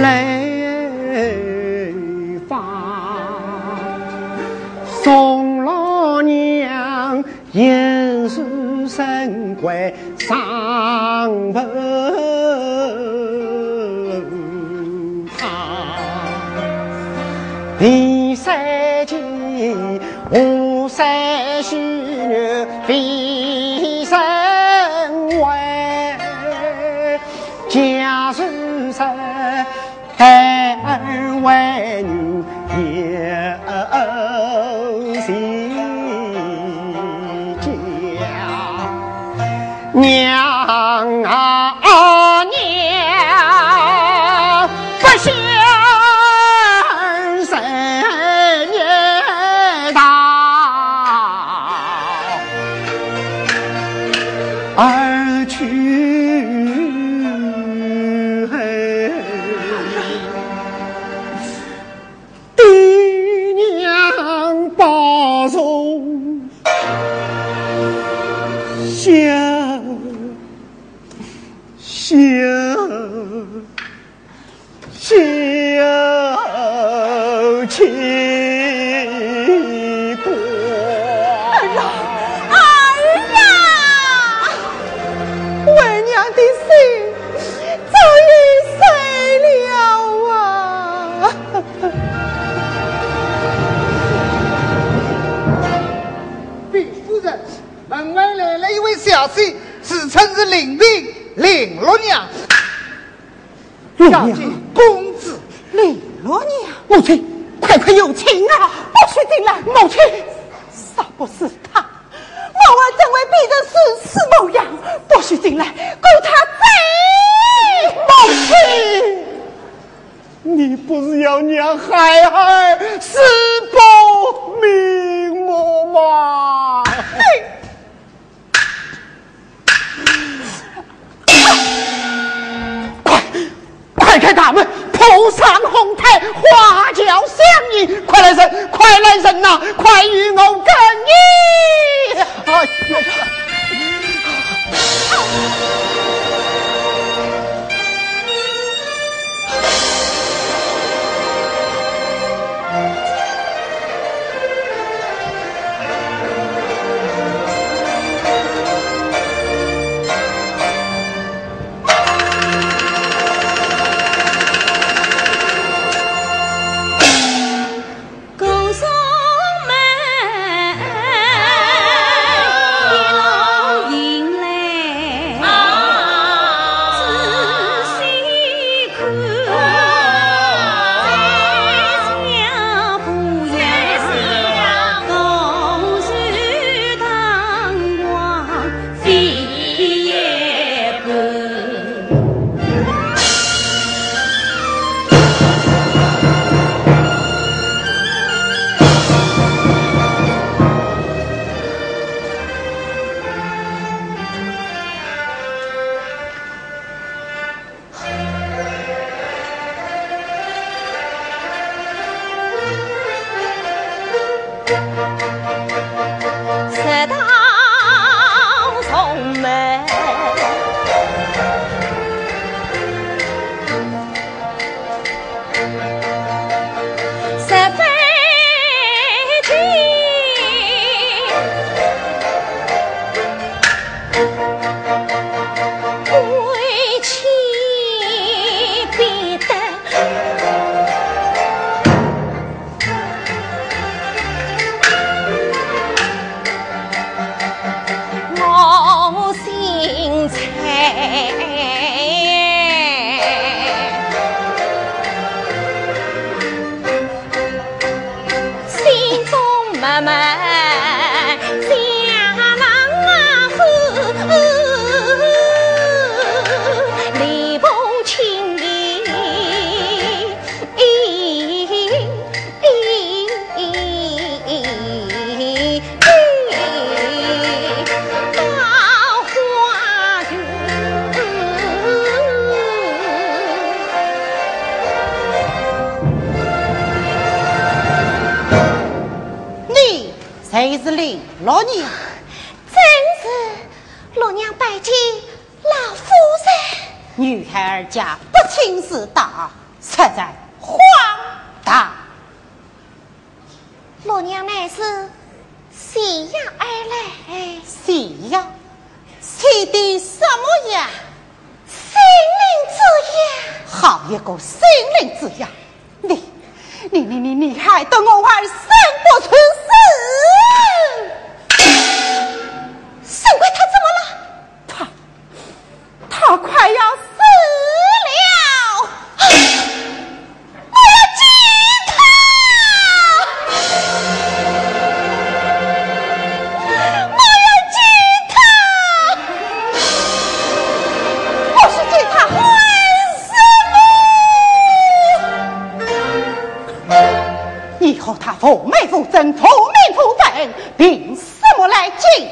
来访，宋老娘引书神官上坟堂。第三季五三虚女要见公子。李罗娘，母亲，快快有请啊！不许进来！母亲，杀不死他？我儿怎会变得死死模样？不许进来！供他贼！母亲，你不是要娘孩儿死开大门，铺上红毯，花轿相迎，快来人，快来人呐、快与我更衣！哎呦！臭美无声臭命不分凭什么来见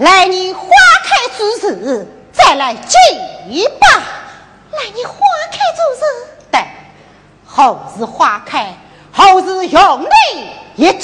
来年花开之时，再来见吧。来年花开之时，得好时花开，好时又来一见。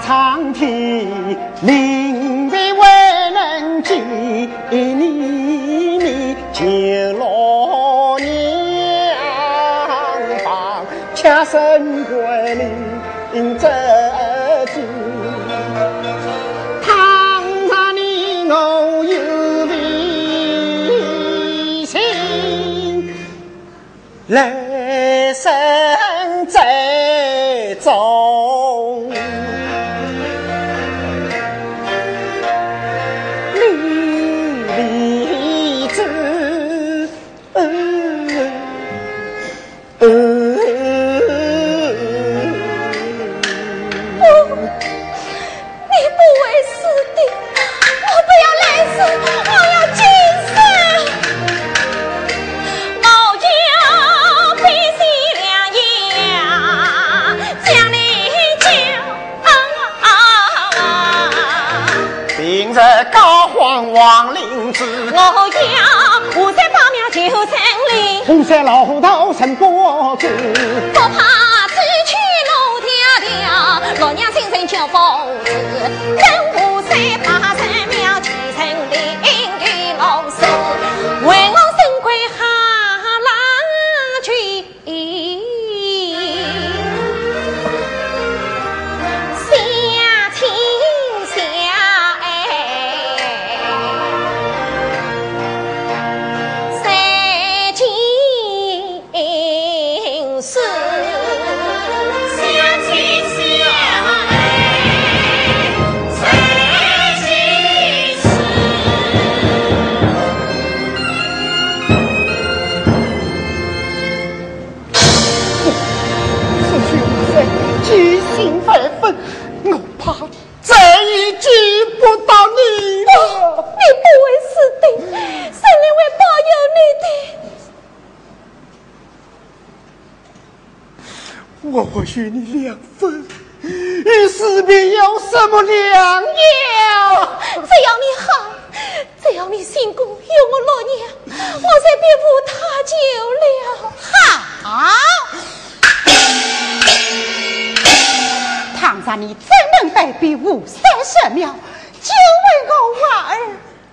苍天，临危未能救你命，求老娘帮，妾身归林走走。倘若你我有离心，来生再找。名字。我要五山八庙九层林，红山老道成果子，不怕走去路迢迢，老娘亲身叫佛子，跟五山八我与你两分，与死别有什么两样？只要你好，只要你心公有我老娘，我才别无他救了。好，唐山你真能代表五三十秒，就为我娃儿？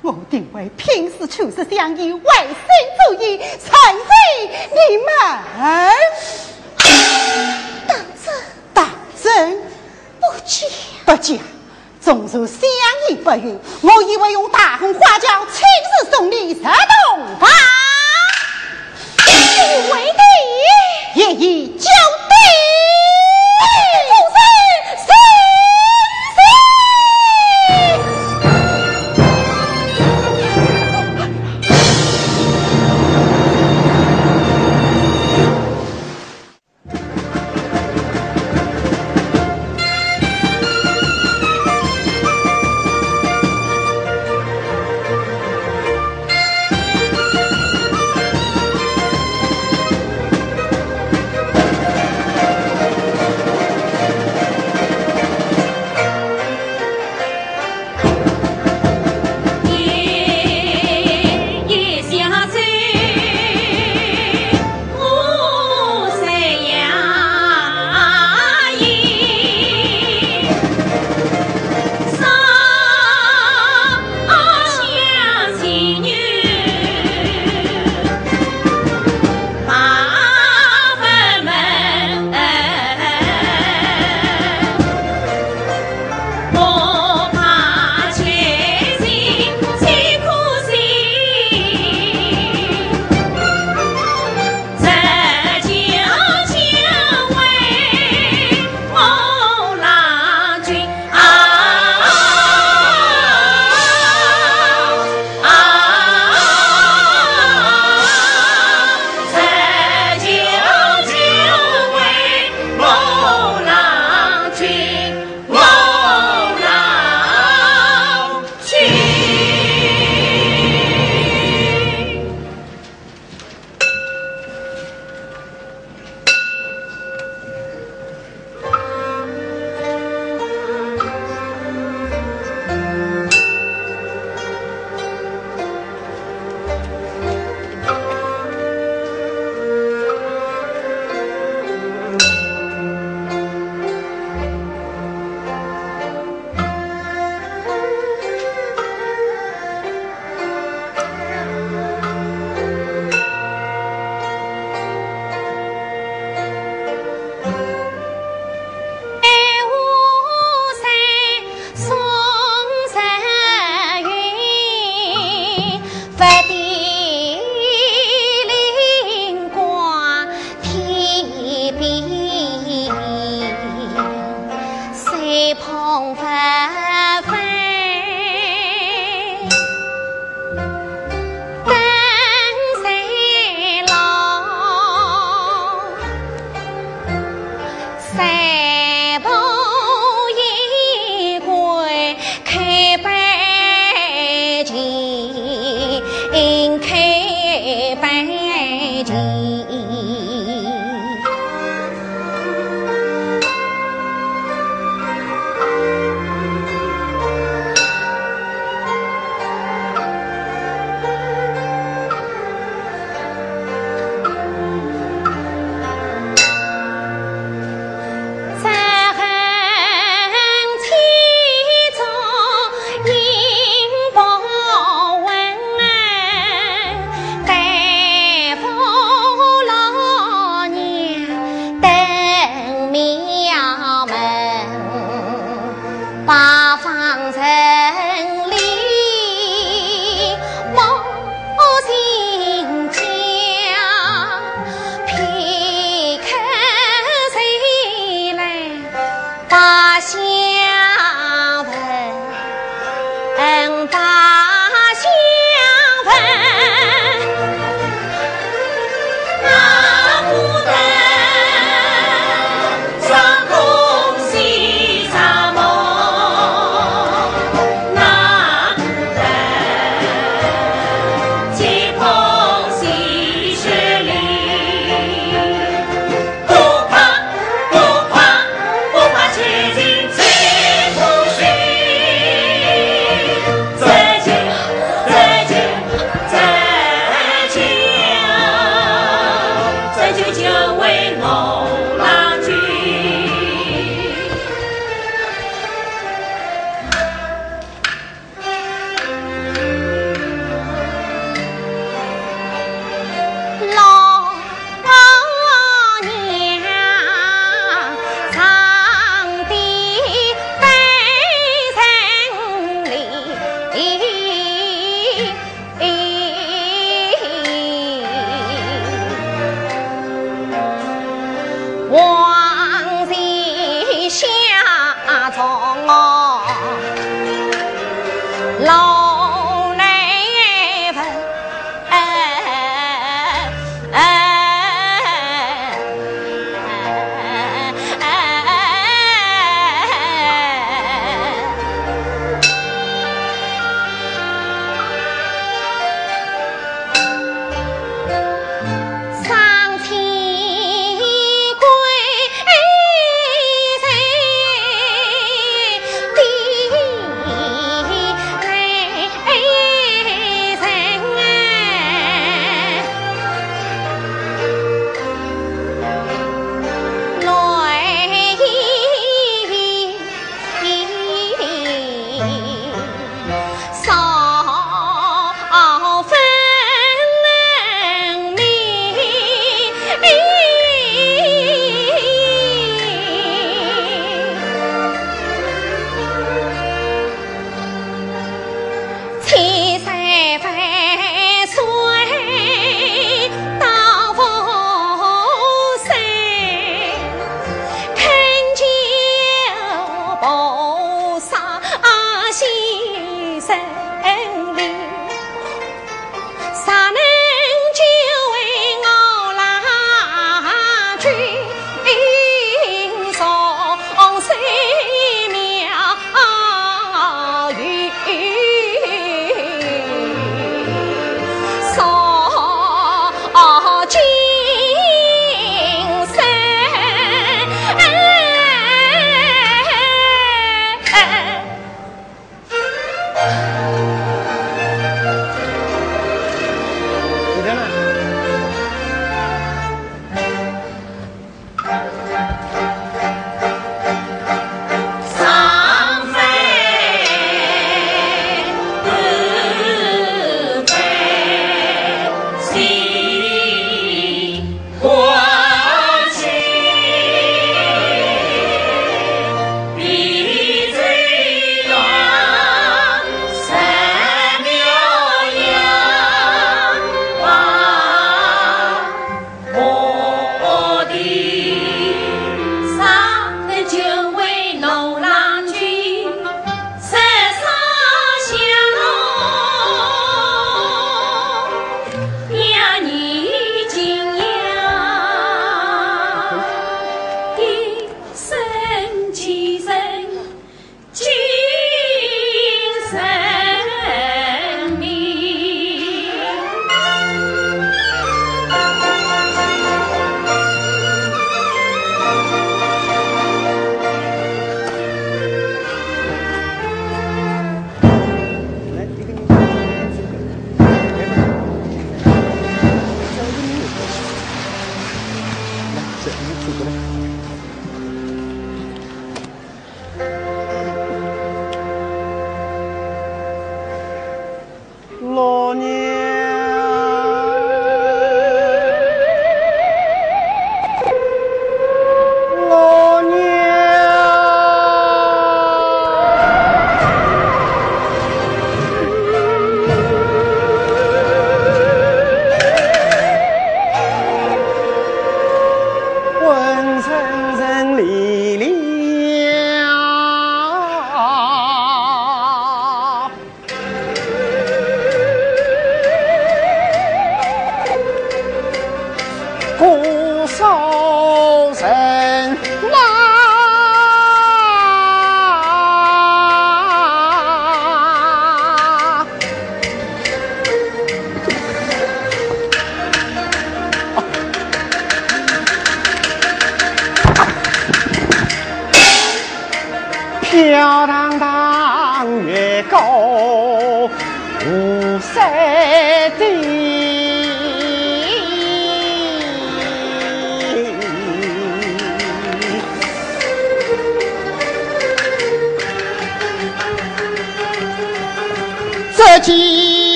我定会拼死处死相依，为生主义，才为你们。纵如相依不渝，我以为用大红花轿亲自送你入洞房，你为的也已对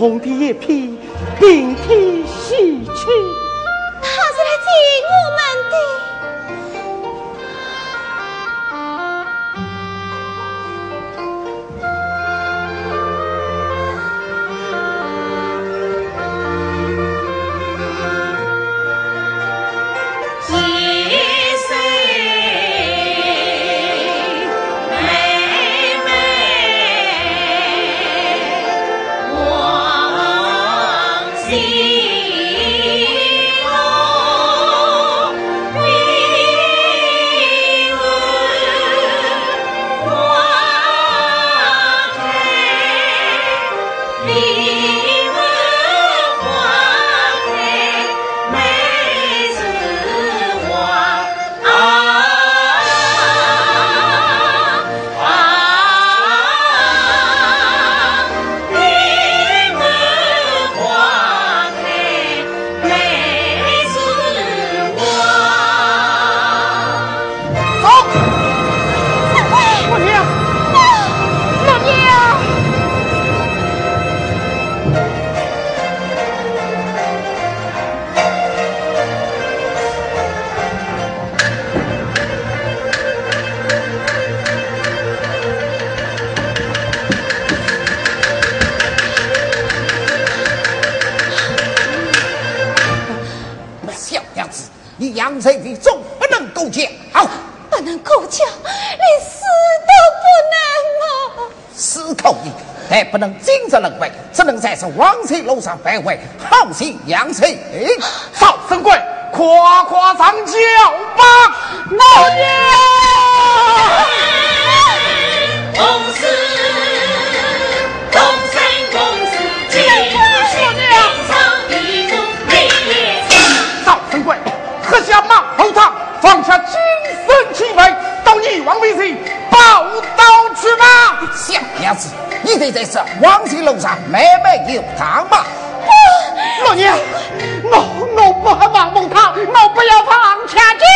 红的一片，是王翠楼上徘徊好心养翠。少生贵，夸夸上轿吧，老爷。公公司，金上一柱烈士。少神贵，喝下马放下金身气味，到你王面前报道去吧。小娘子。你得在这王妃楼上慢慢游荡吧。老娘，我我不喝马孟汤，我不要放下精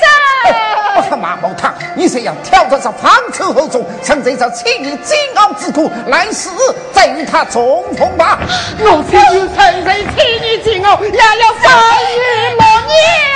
神。不喝马孟汤，你是要挑着这方丑后中，趁这场千年煎熬之苦来世再与他重逢吧。我情愿承受千年煎熬，也要生于老娘。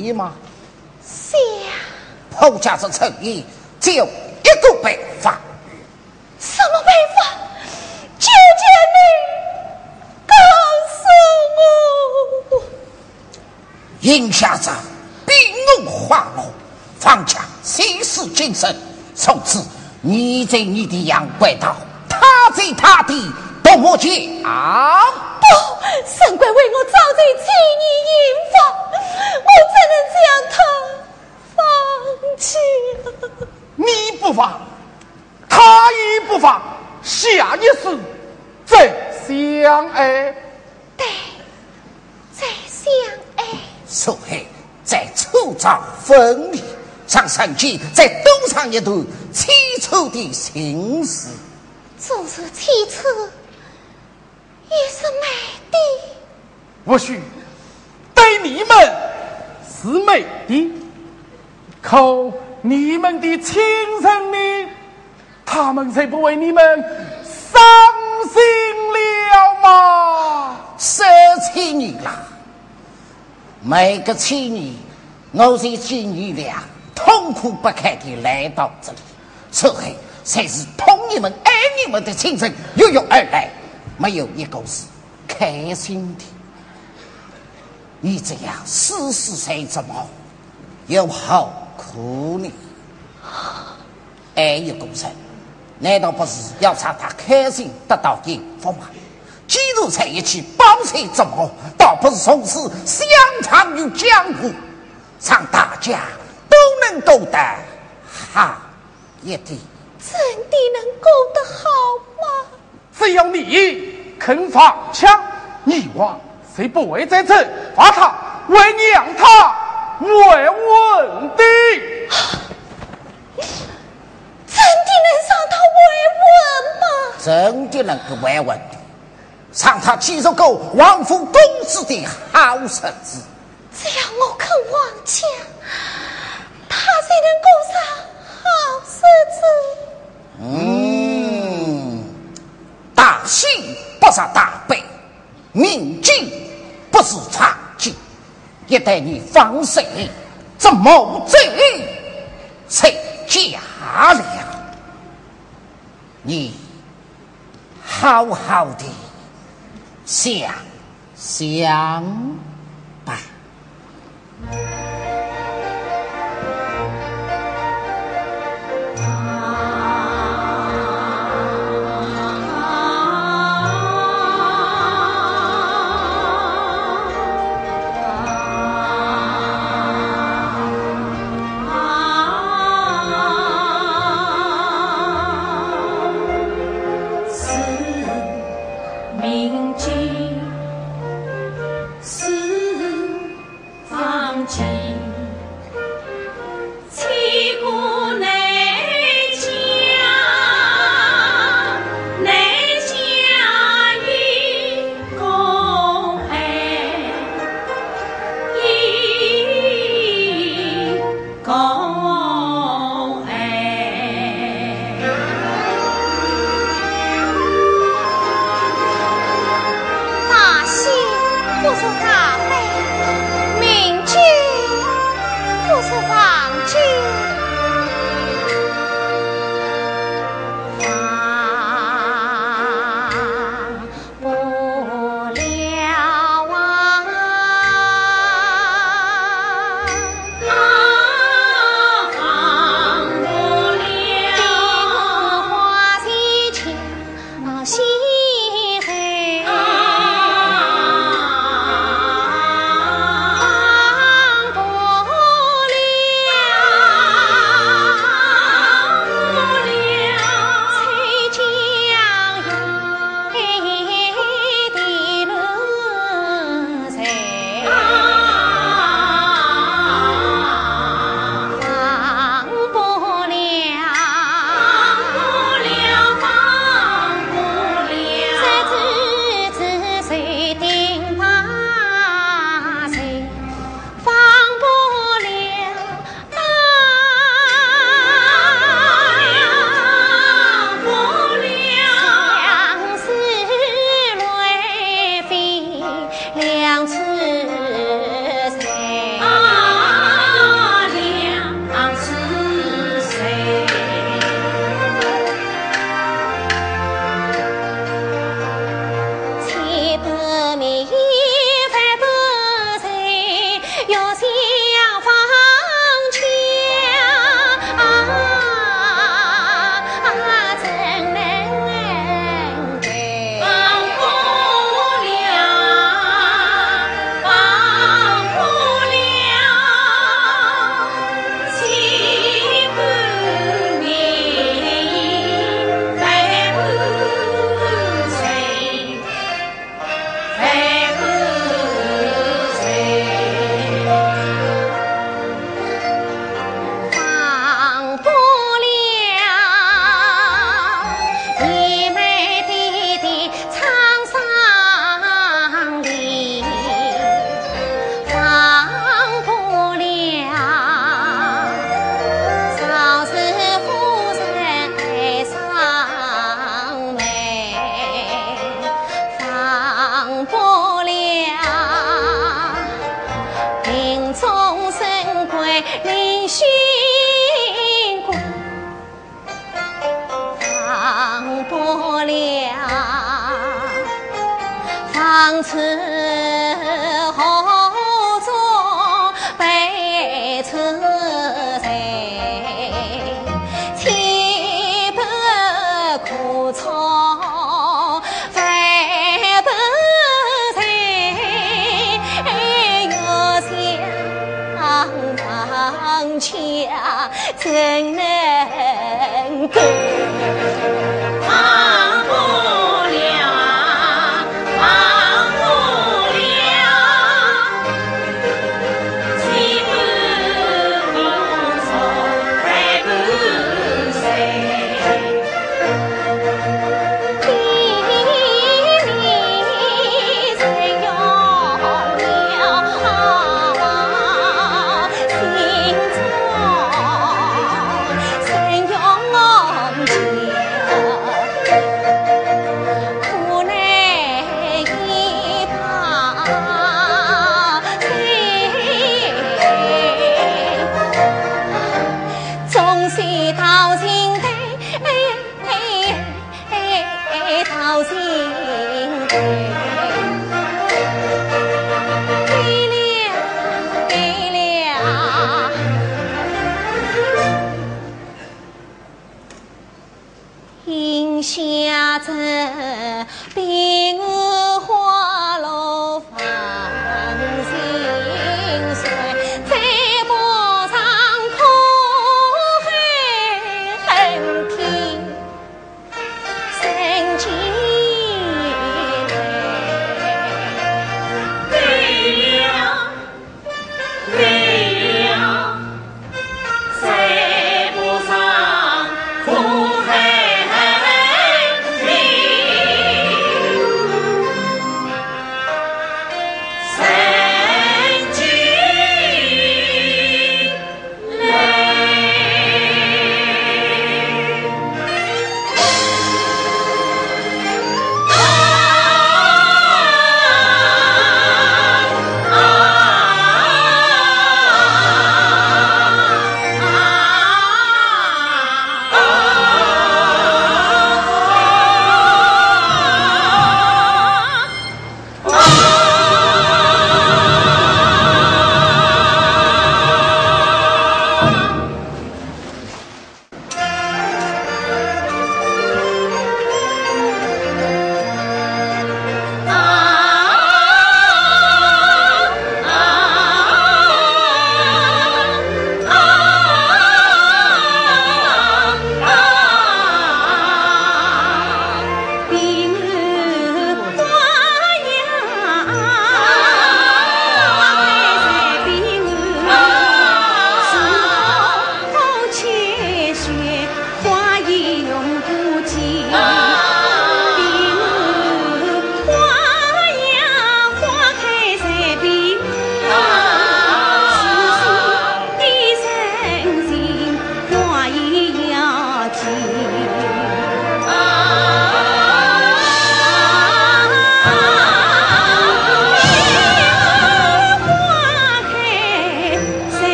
意吗？想侯家这诚意，只有一个办法。什么办法？求求你告诉我。应下者兵怒化怒，放下心事精神，从此你在你的阳关道，他在他的独木桥。不，神官为我早在千年我怎能将他放弃？你不放，他也不放，下一世再相爱。对，再相爱。所以在初早分离，上神前再多上一段凄楚的情事。做是凄楚，也是美的。或许对你们是美的，可你们的亲生呢，他们才不为你们伤心了吗？十七年了，每个七年，我才见你俩痛苦不堪的来到这里，此后才是同你们爱你们的亲人跃跃而来，没有一个是开心的。你这样死死在这么，有何苦呢？爱一个人，难道不是要让他开心得到幸福吗？既如在一起帮谁怎么，倒不是从此相长于江湖，让大家都能过得好一点。真的能过得好吗？只要你肯放枪，你我谁不会在此罚他为娘他慰问的？真的能让他慰问吗？真的能够慰问的，让他继续过王府公子的好日子。只要我肯忘记，他才能过上好日子。嗯，大喜不是大悲，明镜不是长镜。一旦你放手，这谋贼才假了。你好好的想想吧。